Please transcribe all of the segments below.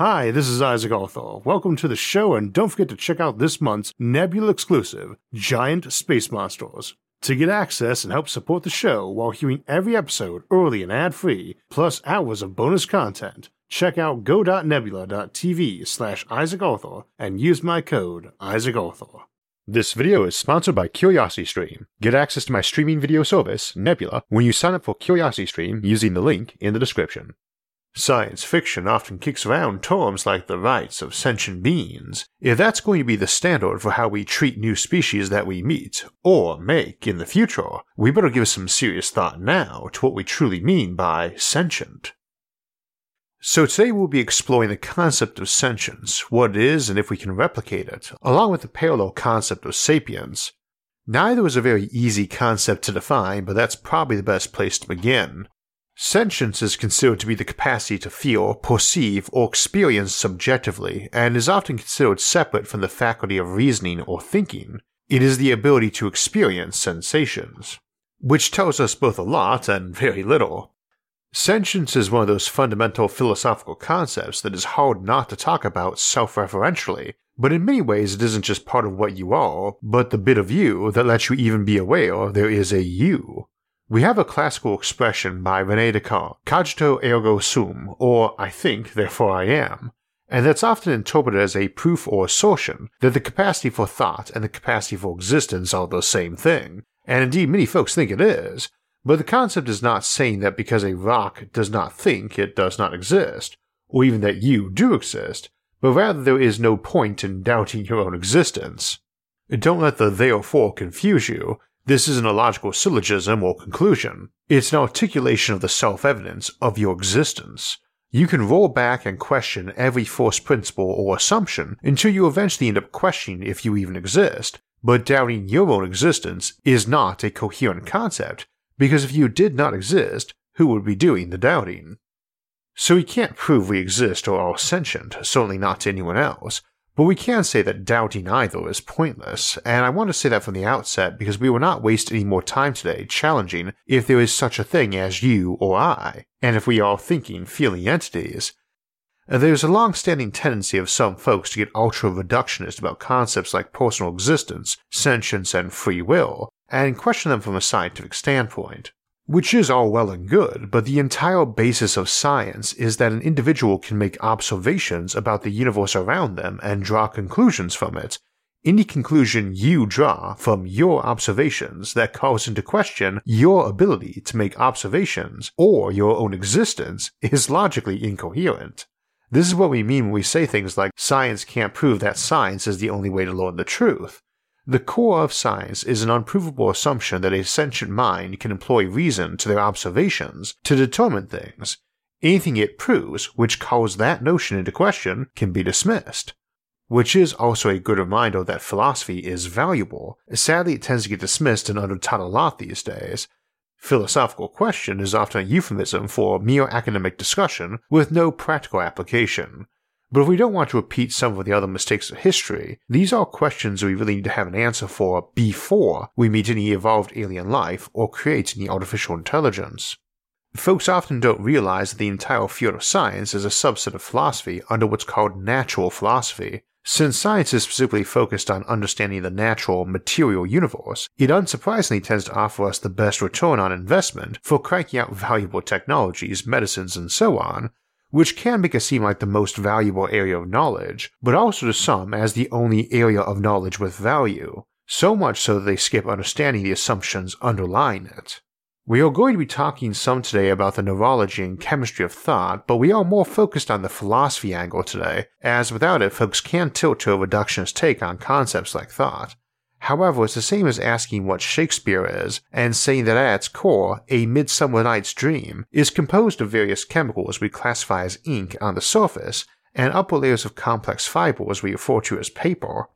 Hi, this is Isaac Arthur. Welcome to the show, and don't forget to check out this month's Nebula exclusive, Giant Space Monsters. To get access and help support the show while hearing every episode early and ad free, plus hours of bonus content, check out go.nebula.tv slash Isaac Arthur and use my code Isaac Arthur. This video is sponsored by CuriosityStream. Get access to my streaming video service, Nebula, when you sign up for CuriosityStream using the link in the description. Science fiction often kicks around terms like the rights of sentient beings. If that's going to be the standard for how we treat new species that we meet, or make in the future, we better give some serious thought now to what we truly mean by sentient. So today we'll be exploring the concept of sentience, what it is and if we can replicate it, along with the parallel concept of sapience. Neither is a very easy concept to define, but that's probably the best place to begin. Sentience is considered to be the capacity to feel, perceive, or experience subjectively, and is often considered separate from the faculty of reasoning or thinking. It is the ability to experience sensations, which tells us both a lot and very little. Sentience is one of those fundamental philosophical concepts that is hard not to talk about self referentially, but in many ways it isn't just part of what you are, but the bit of you that lets you even be aware there is a you. We have a classical expression by Rene Descartes, cogito ergo sum, or I think, therefore I am, and that's often interpreted as a proof or assertion that the capacity for thought and the capacity for existence are the same thing, and indeed many folks think it is, but the concept is not saying that because a rock does not think it does not exist, or even that you do exist, but rather there is no point in doubting your own existence. Don't let the therefore confuse you, this isn't a logical syllogism or conclusion, it's an articulation of the self evidence of your existence. You can roll back and question every first principle or assumption until you eventually end up questioning if you even exist, but doubting your own existence is not a coherent concept, because if you did not exist, who would be doing the doubting? So we can't prove we exist or are sentient, certainly not to anyone else, but we can say that doubting either is pointless, and I want to say that from the outset because we will not waste any more time today challenging if there is such a thing as you or I, and if we are thinking, feeling entities. There's a long standing tendency of some folks to get ultra reductionist about concepts like personal existence, sentience, and free will, and question them from a scientific standpoint. Which is all well and good, but the entire basis of science is that an individual can make observations about the universe around them and draw conclusions from it. Any conclusion you draw from your observations that calls into question your ability to make observations or your own existence is logically incoherent. This is what we mean when we say things like science can't prove that science is the only way to learn the truth. The core of science is an unprovable assumption that a sentient mind can employ reason to their observations to determine things. Anything it proves which calls that notion into question can be dismissed. Which is also a good reminder that philosophy is valuable. Sadly, it tends to get dismissed and undertaught a lot these days. Philosophical question is often a euphemism for mere academic discussion with no practical application. But if we don't want to repeat some of the other mistakes of history, these are questions we really need to have an answer for before we meet any evolved alien life or create any artificial intelligence. Folks often don't realize that the entire field of science is a subset of philosophy under what's called natural philosophy. Since science is specifically focused on understanding the natural, material universe, it unsurprisingly tends to offer us the best return on investment for cranking out valuable technologies, medicines, and so on, which can make it seem like the most valuable area of knowledge, but also to some as the only area of knowledge with value, so much so that they skip understanding the assumptions underlying it. We are going to be talking some today about the neurology and chemistry of thought, but we are more focused on the philosophy angle today, as without it, folks can tilt to a reductionist take on concepts like thought. However, it's the same as asking what Shakespeare is and saying that at its core, A Midsummer Night's Dream is composed of various chemicals we classify as ink on the surface and upper layers of complex fibers we refer to as paper.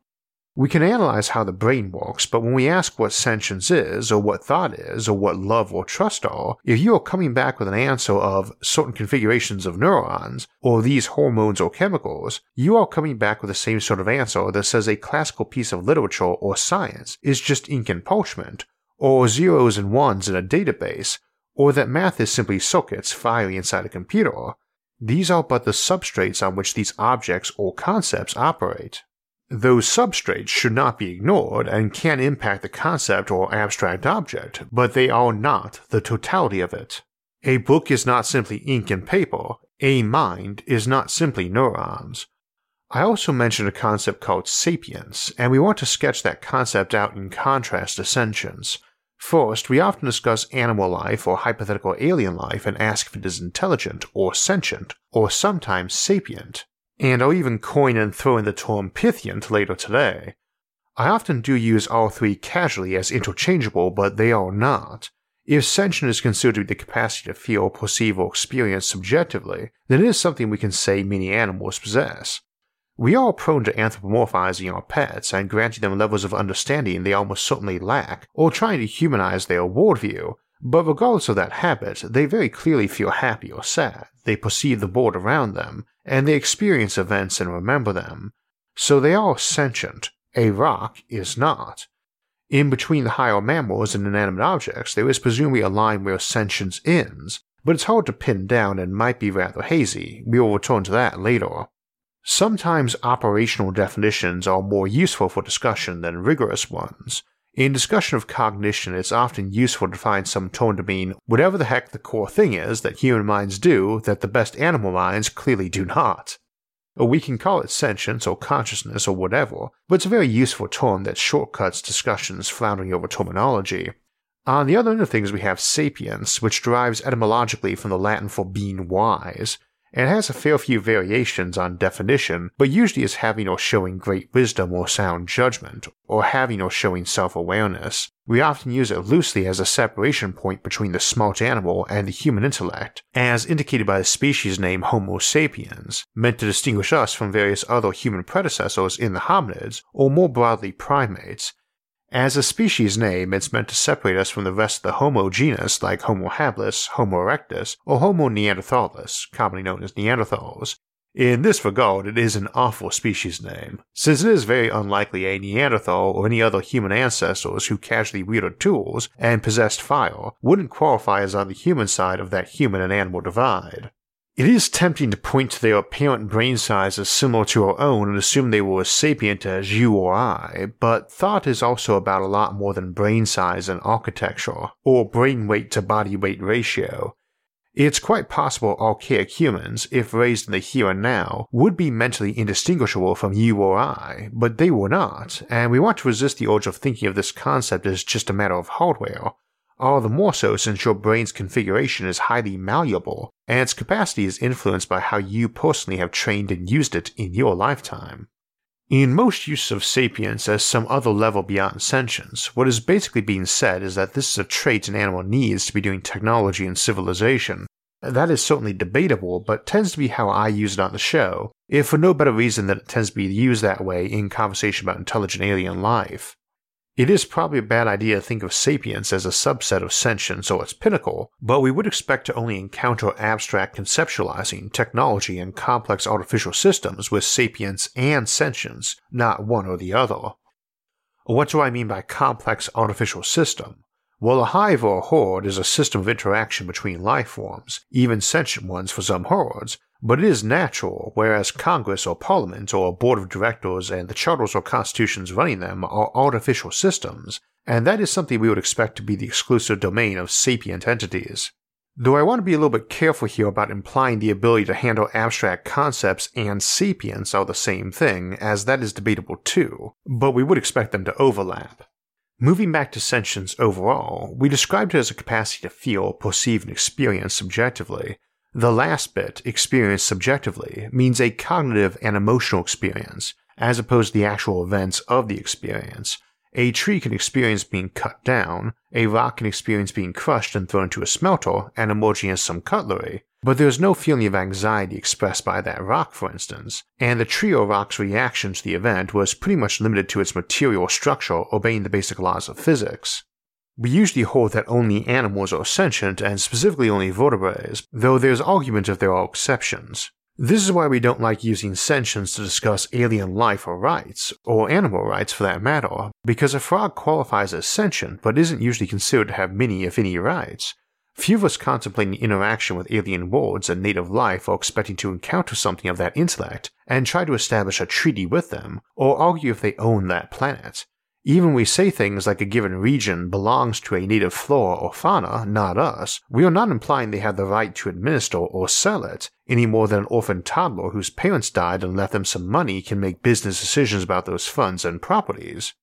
We can analyze how the brain works, but when we ask what sentience is, or what thought is, or what love or trust are, if you are coming back with an answer of certain configurations of neurons, or these hormones or chemicals, you are coming back with the same sort of answer that says a classical piece of literature or science is just ink and parchment, or zeros and ones in a database, or that math is simply circuits firing inside a computer. These are but the substrates on which these objects or concepts operate. Those substrates should not be ignored and can impact the concept or abstract object, but they are not the totality of it. A book is not simply ink and paper, a mind is not simply neurons. I also mentioned a concept called sapience, and we want to sketch that concept out in contrast to sentience. First, we often discuss animal life or hypothetical alien life and ask if it is intelligent or sentient, or sometimes sapient and I'll even coin and throw in the term Pythient later today. I often do use all three casually as interchangeable, but they are not. If sentient is considered to be the capacity to feel, perceive, or experience subjectively, then it is something we can say many animals possess. We are prone to anthropomorphizing our pets and granting them levels of understanding they almost certainly lack, or trying to humanize their worldview, but regardless of that habit, they very clearly feel happy or sad, they perceive the world around them, and they experience events and remember them. So they are sentient. A rock is not. In between the higher mammals and inanimate objects, there is presumably a line where sentience ends, but it's hard to pin down and might be rather hazy. We will return to that later. Sometimes operational definitions are more useful for discussion than rigorous ones. In discussion of cognition, it's often useful to find some tone to mean whatever the heck the core thing is that human minds do that the best animal minds clearly do not. Uh, we can call it sentience or consciousness or whatever, but it's a very useful term that shortcuts discussions floundering over terminology. On the other end of things, we have sapience, which derives etymologically from the Latin for being wise, and has a fair few variations on definition, but usually is having or showing great wisdom or sound judgment, or having or showing self awareness. We often use it loosely as a separation point between the smart animal and the human intellect, as indicated by the species name Homo sapiens, meant to distinguish us from various other human predecessors in the hominids, or more broadly primates, as a species name, it's meant to separate us from the rest of the Homo genus like Homo habilis, Homo erectus, or Homo neanderthalis, commonly known as Neanderthals. In this regard, it is an awful species name, since it is very unlikely a Neanderthal or any other human ancestors who casually wielded tools and possessed fire wouldn't qualify as on the human side of that human and animal divide. It is tempting to point to their apparent brain size as similar to our own and assume they were as sapient as you or I, but thought is also about a lot more than brain size and architecture, or brain weight to body weight ratio. It's quite possible archaic humans, if raised in the here and now, would be mentally indistinguishable from you or I, but they were not, and we want to resist the urge of thinking of this concept as just a matter of hardware, all the more so since your brain's configuration is highly malleable, and its capacity is influenced by how you personally have trained and used it in your lifetime. In most uses of sapience as some other level beyond sentience, what is basically being said is that this is a trait an animal needs to be doing technology and civilization. That is certainly debatable, but tends to be how I use it on the show, if for no better reason than it tends to be used that way in conversation about intelligent alien life. It is probably a bad idea to think of sapience as a subset of sentience or its pinnacle, but we would expect to only encounter abstract conceptualizing, technology, and complex artificial systems with sapience and sentience, not one or the other. What do I mean by complex artificial system? Well, a hive or a horde is a system of interaction between life forms, even sentient ones for some hordes, but it is natural, whereas Congress or Parliament or a board of directors and the charters or constitutions running them are artificial systems, and that is something we would expect to be the exclusive domain of sapient entities. Though I want to be a little bit careful here about implying the ability to handle abstract concepts and sapience are the same thing, as that is debatable too, but we would expect them to overlap. Moving back to sentience overall, we described it as a capacity to feel, perceive, and experience subjectively, the last bit, experienced subjectively, means a cognitive and emotional experience, as opposed to the actual events of the experience. A tree can experience being cut down, a rock can experience being crushed and thrown into a smelter and emerging as some cutlery, but there is no feeling of anxiety expressed by that rock, for instance, and the tree or rock's reaction to the event was pretty much limited to its material structure obeying the basic laws of physics. We usually hold that only animals are sentient and specifically only vertebrates, though there's argument if there are exceptions. This is why we don't like using sentience to discuss alien life or rights, or animal rights for that matter, because a frog qualifies as sentient but isn't usually considered to have many if any rights. Few of us contemplating interaction with alien worlds and native life are expecting to encounter something of that intellect and try to establish a treaty with them, or argue if they own that planet. Even we say things like a given region belongs to a native flora or fauna, not us, we are not implying they have the right to administer or sell it, any more than an orphan toddler whose parents died and left them some money can make business decisions about those funds and properties.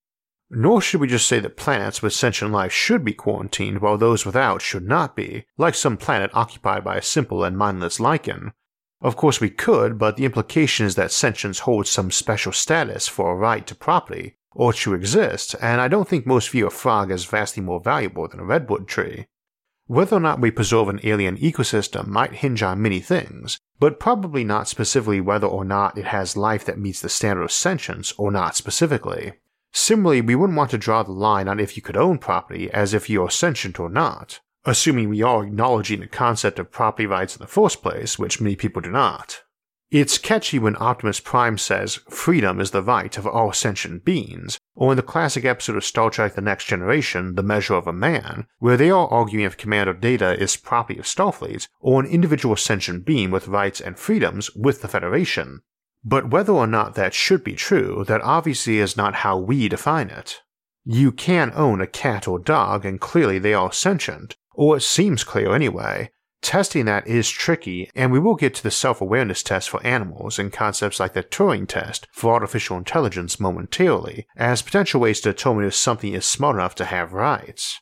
Nor should we just say that planets with sentient life should be quarantined while those without should not be, like some planet occupied by a simple and mindless lichen. Of course, we could, but the implication is that sentience holds some special status for a right to property, or to exist, and I don't think most view a frog as vastly more valuable than a redwood tree. Whether or not we preserve an alien ecosystem might hinge on many things, but probably not specifically whether or not it has life that meets the standard of sentience or not specifically. Similarly, we wouldn't want to draw the line on if you could own property as if you are sentient or not, assuming we are acknowledging the concept of property rights in the first place, which many people do not. It's catchy when Optimus Prime says freedom is the right of all sentient beings, or in the classic episode of Star Trek The Next Generation, The Measure of a Man, where they are arguing if Commander Data is property of Starfleet or an individual sentient being with rights and freedoms with the Federation. But whether or not that should be true, that obviously is not how we define it. You can own a cat or dog and clearly they are sentient, or it seems clear anyway. Testing that is tricky, and we will get to the self awareness test for animals and concepts like the Turing test for artificial intelligence momentarily, as potential ways to determine if something is smart enough to have rights.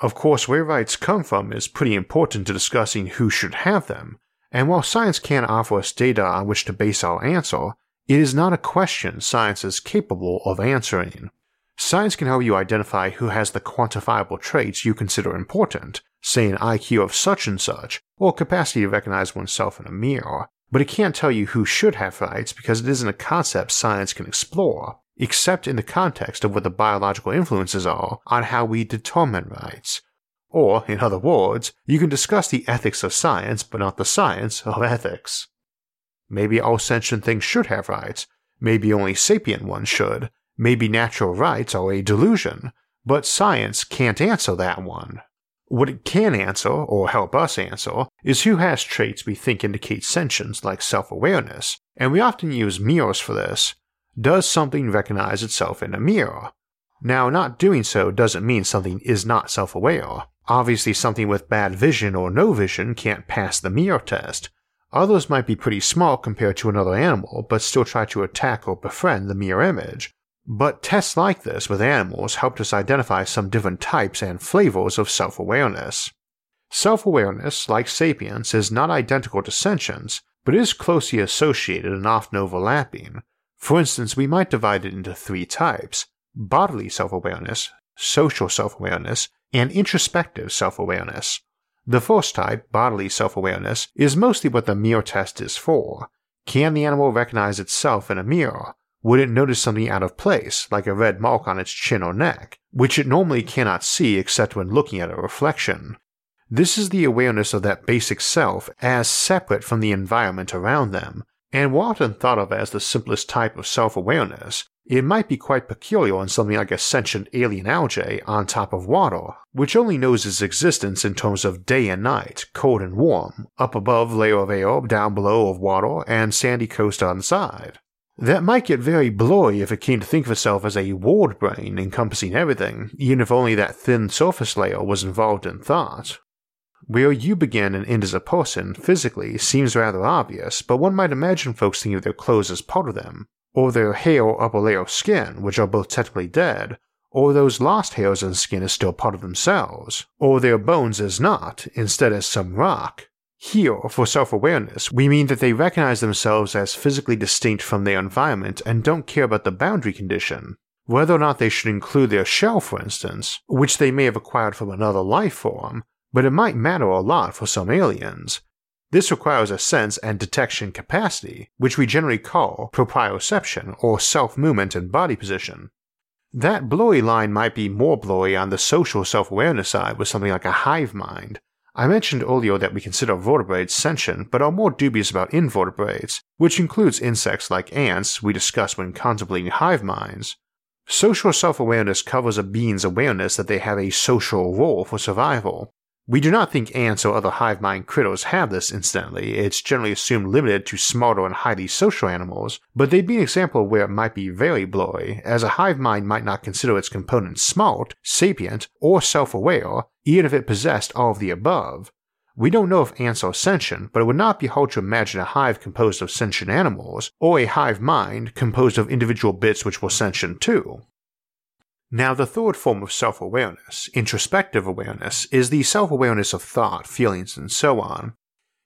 Of course, where rights come from is pretty important to discussing who should have them, and while science can't offer us data on which to base our answer, it is not a question science is capable of answering. Science can help you identify who has the quantifiable traits you consider important, say an IQ of such and such, or capacity to recognize oneself in a mirror, but it can't tell you who should have rights because it isn't a concept science can explore, except in the context of what the biological influences are on how we determine rights, or, in other words, you can discuss the ethics of science but not the science of ethics. Maybe all sentient things should have rights, maybe only sapient ones should, maybe natural rights are a delusion, but science can't answer that one. What it can answer, or help us answer, is who has traits we think indicate sentience like self awareness, and we often use mirrors for this. Does something recognize itself in a mirror? Now, not doing so doesn't mean something is not self aware. Obviously, something with bad vision or no vision can't pass the mirror test. Others might be pretty small compared to another animal, but still try to attack or befriend the mirror image. But tests like this with animals helped us identify some different types and flavors of self awareness. Self awareness, like sapience, is not identical to sentience, but is closely associated and often overlapping. For instance, we might divide it into three types bodily self awareness, social self awareness, and introspective self awareness. The first type, bodily self awareness, is mostly what the mirror test is for. Can the animal recognize itself in a mirror? Would it notice something out of place, like a red mark on its chin or neck, which it normally cannot see except when looking at a reflection? This is the awareness of that basic self as separate from the environment around them, and often thought of as the simplest type of self awareness, it might be quite peculiar in something like a sentient alien algae on top of water, which only knows its existence in terms of day and night, cold and warm, up above layer of air, down below of water, and sandy coast on side. That might get very blurry if it came to think of itself as a world brain encompassing everything, even if only that thin surface layer was involved in thought. Where you begin and end as a person physically seems rather obvious, but one might imagine folks thinking of their clothes as part of them, or their hair or upper layer of skin, which are both technically dead, or those lost hairs and skin as still part of themselves, or their bones as not, instead as some rock. Here, for self awareness, we mean that they recognize themselves as physically distinct from their environment and don't care about the boundary condition, whether or not they should include their shell, for instance, which they may have acquired from another life form, but it might matter a lot for some aliens, this requires a sense and detection capacity, which we generally call proprioception or self movement and body position. That blurry line might be more blurry on the social self awareness side with something like a hive mind. I mentioned earlier that we consider vertebrates sentient but are more dubious about invertebrates, which includes insects like ants we discussed when contemplating hive minds. Social self awareness covers a being's awareness that they have a social role for survival, We do not think ants or other hive mind critters have this incidentally, it's generally assumed limited to smarter and highly social animals, but they'd be an example where it might be very blurry, as a hive mind might not consider its components smart, sapient, or self aware, even if it possessed all of the above. We don't know if ants are sentient, but it would not be hard to imagine a hive composed of sentient animals, or a hive mind composed of individual bits which were sentient too. Now, the third form of self awareness, introspective awareness, is the self awareness of thought, feelings, and so on.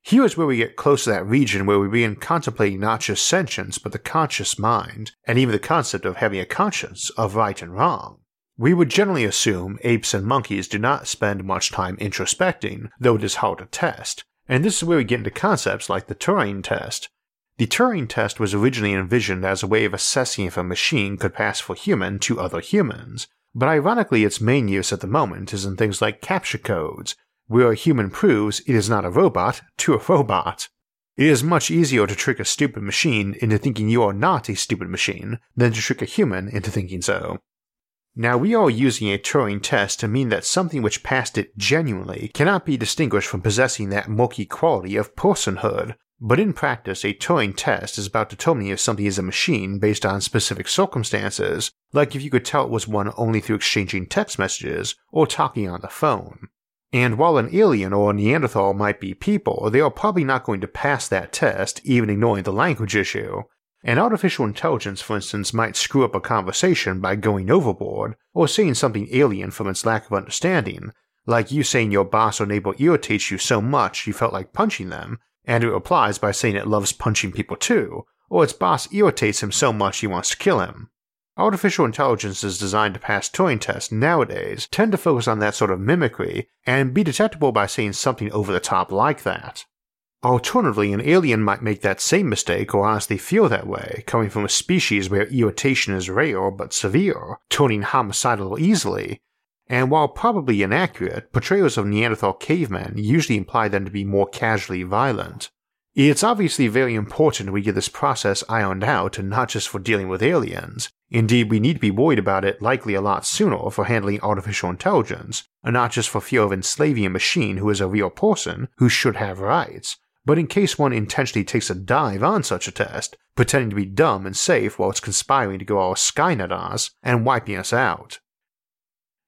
Here is where we get close to that region where we begin contemplating not just sentience, but the conscious mind, and even the concept of having a conscience of right and wrong. We would generally assume apes and monkeys do not spend much time introspecting, though it is hard to test, and this is where we get into concepts like the Turing test, the Turing test was originally envisioned as a way of assessing if a machine could pass for human to other humans, but ironically, its main use at the moment is in things like CAPTCHA codes, where a human proves it is not a robot to a robot. It is much easier to trick a stupid machine into thinking you are not a stupid machine than to trick a human into thinking so. Now, we are using a Turing test to mean that something which passed it genuinely cannot be distinguished from possessing that murky quality of personhood, but in practice, a Turing test is about determining if something is a machine based on specific circumstances, like if you could tell it was one only through exchanging text messages or talking on the phone. And while an alien or a Neanderthal might be people, they are probably not going to pass that test, even ignoring the language issue. An artificial intelligence, for instance, might screw up a conversation by going overboard, or saying something alien from its lack of understanding, like you saying your boss or neighbor irritates you so much you felt like punching them, and it replies by saying it loves punching people too, or its boss irritates him so much he wants to kill him. Artificial intelligences designed to pass Turing tests nowadays tend to focus on that sort of mimicry and be detectable by saying something over the top like that. Alternatively, an alien might make that same mistake or honestly feel that way, coming from a species where irritation is rare but severe, turning homicidal easily, and while probably inaccurate, portrayals of Neanderthal cavemen usually imply them to be more casually violent. It's obviously very important we get this process ironed out and not just for dealing with aliens. Indeed, we need to be worried about it likely a lot sooner for handling artificial intelligence, and not just for fear of enslaving a machine who is a real person who should have rights, but in case one intentionally takes a dive on such a test, pretending to be dumb and safe while it's conspiring to go all Skynet on us and wiping us out.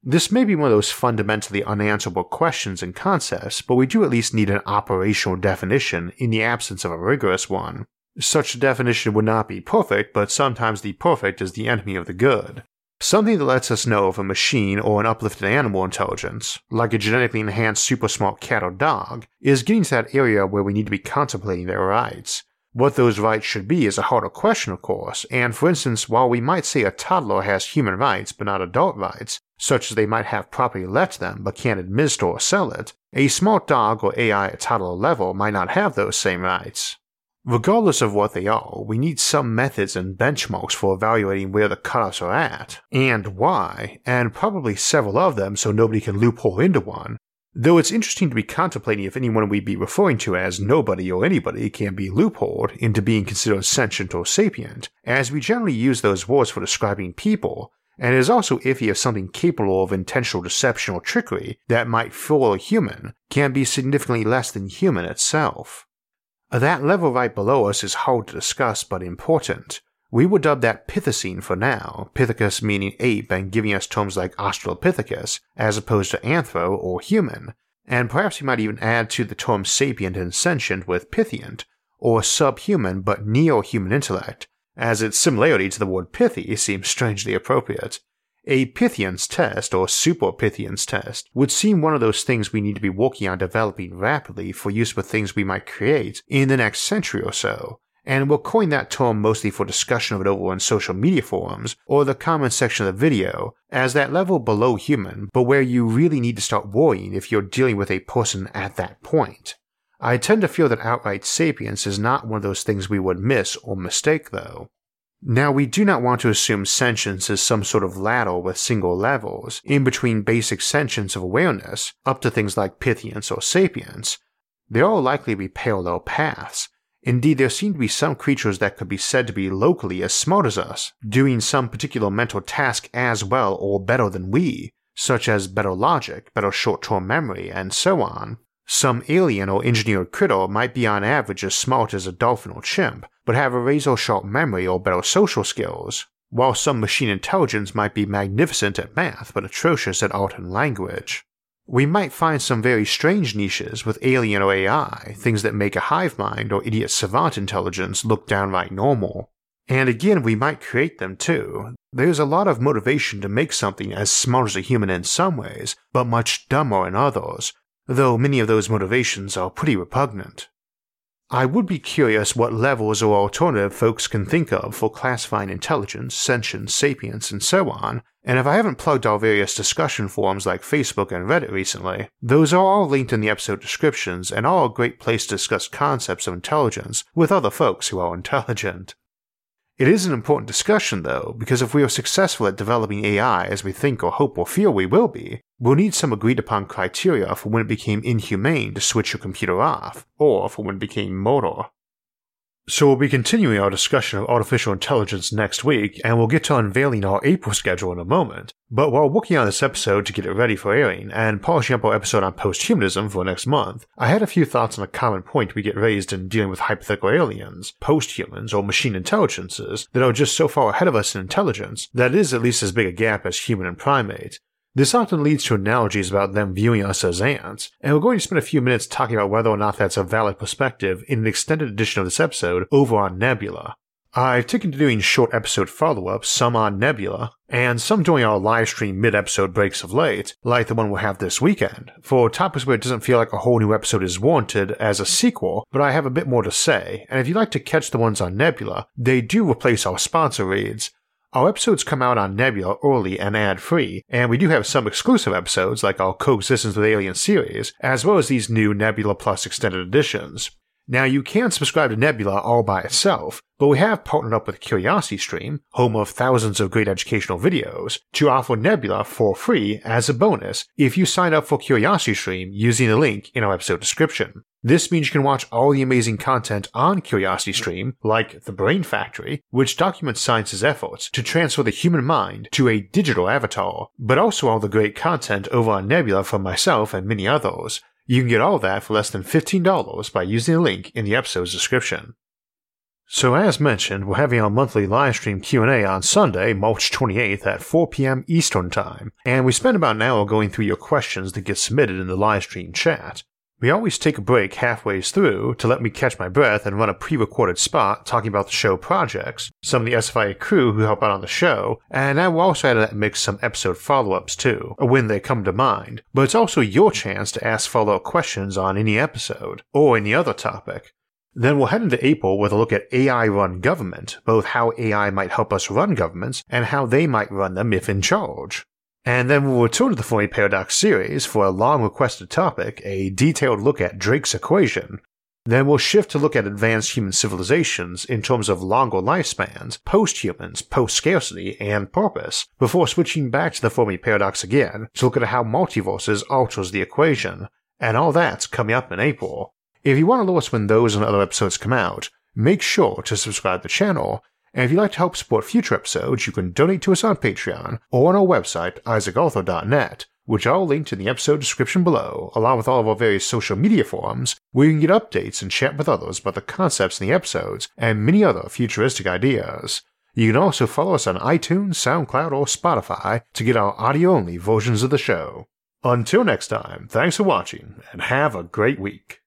This may be one of those fundamentally unanswerable questions and concepts, but we do at least need an operational definition in the absence of a rigorous one. Such a definition would not be perfect, but sometimes the perfect is the enemy of the good. Something that lets us know if a machine or an uplifted animal intelligence, like a genetically enhanced super smart cat or dog, is getting to that area where we need to be contemplating their rights, what those rights should be is a harder question, of course, and for instance, while we might say a toddler has human rights but not adult rights, such as they might have property left them but can't administer or sell it, a smart dog or AI at toddler level might not have those same rights. Regardless of what they are, we need some methods and benchmarks for evaluating where the cutoffs are at, and why, and probably several of them so nobody can loophole into one, Though it's interesting to be contemplating if anyone we'd be referring to as nobody or anybody can be loopholed into being considered sentient or sapient, as we generally use those words for describing people, and it is also iffy if something capable of intentional deception or trickery that might fool a human can be significantly less than human itself. That level right below us is hard to discuss but important, we will dub that Pithecine for now, Pithecus meaning ape and giving us terms like Australopithecus as opposed to anthro or human, and perhaps we might even add to the term sapient and sentient with Pythient, or subhuman but neo-human intellect, as its similarity to the word pithy seems strangely appropriate. A Pythian's test or Super Pythian's test would seem one of those things we need to be working on developing rapidly for use with things we might create in the next century or so, and we'll coin that term mostly for discussion of it over on social media forums or the comment section of the video as that level below human, but where you really need to start worrying if you're dealing with a person at that point. I tend to feel that outright sapience is not one of those things we would miss or mistake though. Now, we do not want to assume sentience is some sort of ladder with single levels, in between basic sentience of awareness, up to things like Pythiance or Sapience. They all likely be parallel paths, Indeed, there seem to be some creatures that could be said to be locally as smart as us, doing some particular mental task as well or better than we, such as better logic, better short term memory, and so on. Some alien or engineered critter might be on average as smart as a dolphin or chimp, but have a razor sharp memory or better social skills, while some machine intelligence might be magnificent at math but atrocious at art and language. We might find some very strange niches with alien or AI, things that make a hive mind or idiot savant intelligence look downright normal. And again, we might create them too. There's a lot of motivation to make something as smart as a human in some ways, but much dumber in others, though many of those motivations are pretty repugnant. I would be curious what levels or alternative folks can think of for classifying intelligence, sentience, sapience, and so on, and if I haven't plugged our various discussion forums like Facebook and Reddit recently, those are all linked in the episode descriptions and are a great place to discuss concepts of intelligence with other folks who are intelligent. It is an important discussion, though, because if we are successful at developing AI as we think or hope or feel we will be, we'll need some agreed upon criteria for when it became inhumane to switch your computer off, or for when it became mortal. So we'll be continuing our discussion of artificial intelligence next week, and we'll get to unveiling our April schedule in a moment. But while working on this episode to get it ready for airing, and polishing up our episode on posthumanism for next month, I had a few thoughts on a common point we get raised in dealing with hypothetical aliens, posthumans, or machine intelligences that are just so far ahead of us in intelligence that it is at least as big a gap as human and primate, this often leads to analogies about them viewing us as ants, and we're going to spend a few minutes talking about whether or not that's a valid perspective in an extended edition of this episode over on Nebula. I've taken to doing short episode follow ups, some on Nebula, and some during our live stream mid episode breaks of late, like the one we'll have this weekend, for topics where it doesn't feel like a whole new episode is warranted as a sequel, but I have a bit more to say, and if you'd like to catch the ones on Nebula, they do replace our sponsor reads, our episodes come out on Nebula early and ad free, and we do have some exclusive episodes like our Coexistence with Aliens series, as well as these new Nebula Plus extended editions. Now, you can subscribe to Nebula all by itself, but we have partnered up with CuriosityStream, home of thousands of great educational videos, to offer Nebula for free as a bonus if you sign up for CuriosityStream using the link in our episode description. This means you can watch all the amazing content on CuriosityStream, like The Brain Factory, which documents science's efforts to transfer the human mind to a digital avatar, but also all the great content over on Nebula from myself and many others, you can get all that for less than $15 by using the link in the episode's description. So as mentioned, we're having our monthly livestream Q&A on Sunday, March 28th at 4 p.m. Eastern Time, and we spend about an hour going through your questions that get submitted in the livestream chat. We always take a break halfway through to let me catch my breath and run a pre recorded spot talking about the show projects, some of the SFIA crew who help out on the show, and I will also add to that mix some episode follow ups too, when they come to mind. But it's also your chance to ask follow up questions on any episode, or any other topic. Then we'll head into April with a look at AI run government, both how AI might help us run governments and how they might run them if in charge. And then we'll return to the Fermi Paradox series for a long requested topic, a detailed look at Drake's equation. Then we'll shift to look at advanced human civilizations in terms of longer lifespans, post-humans, post-scarcity, and purpose, before switching back to the Fermi Paradox again to look at how multiverses alters the equation, and all that's coming up in April. If you want to know us when those and other episodes come out, make sure to subscribe to the channel and if you'd like to help support future episodes, you can donate to us on Patreon or on our website, isaacarthur.net, which I'll link in the episode description below, along with all of our various social media forums, where you can get updates and chat with others about the concepts in the episodes and many other futuristic ideas. You can also follow us on iTunes, SoundCloud, or Spotify to get our audio only versions of the show. Until next time, thanks for watching and have a great week.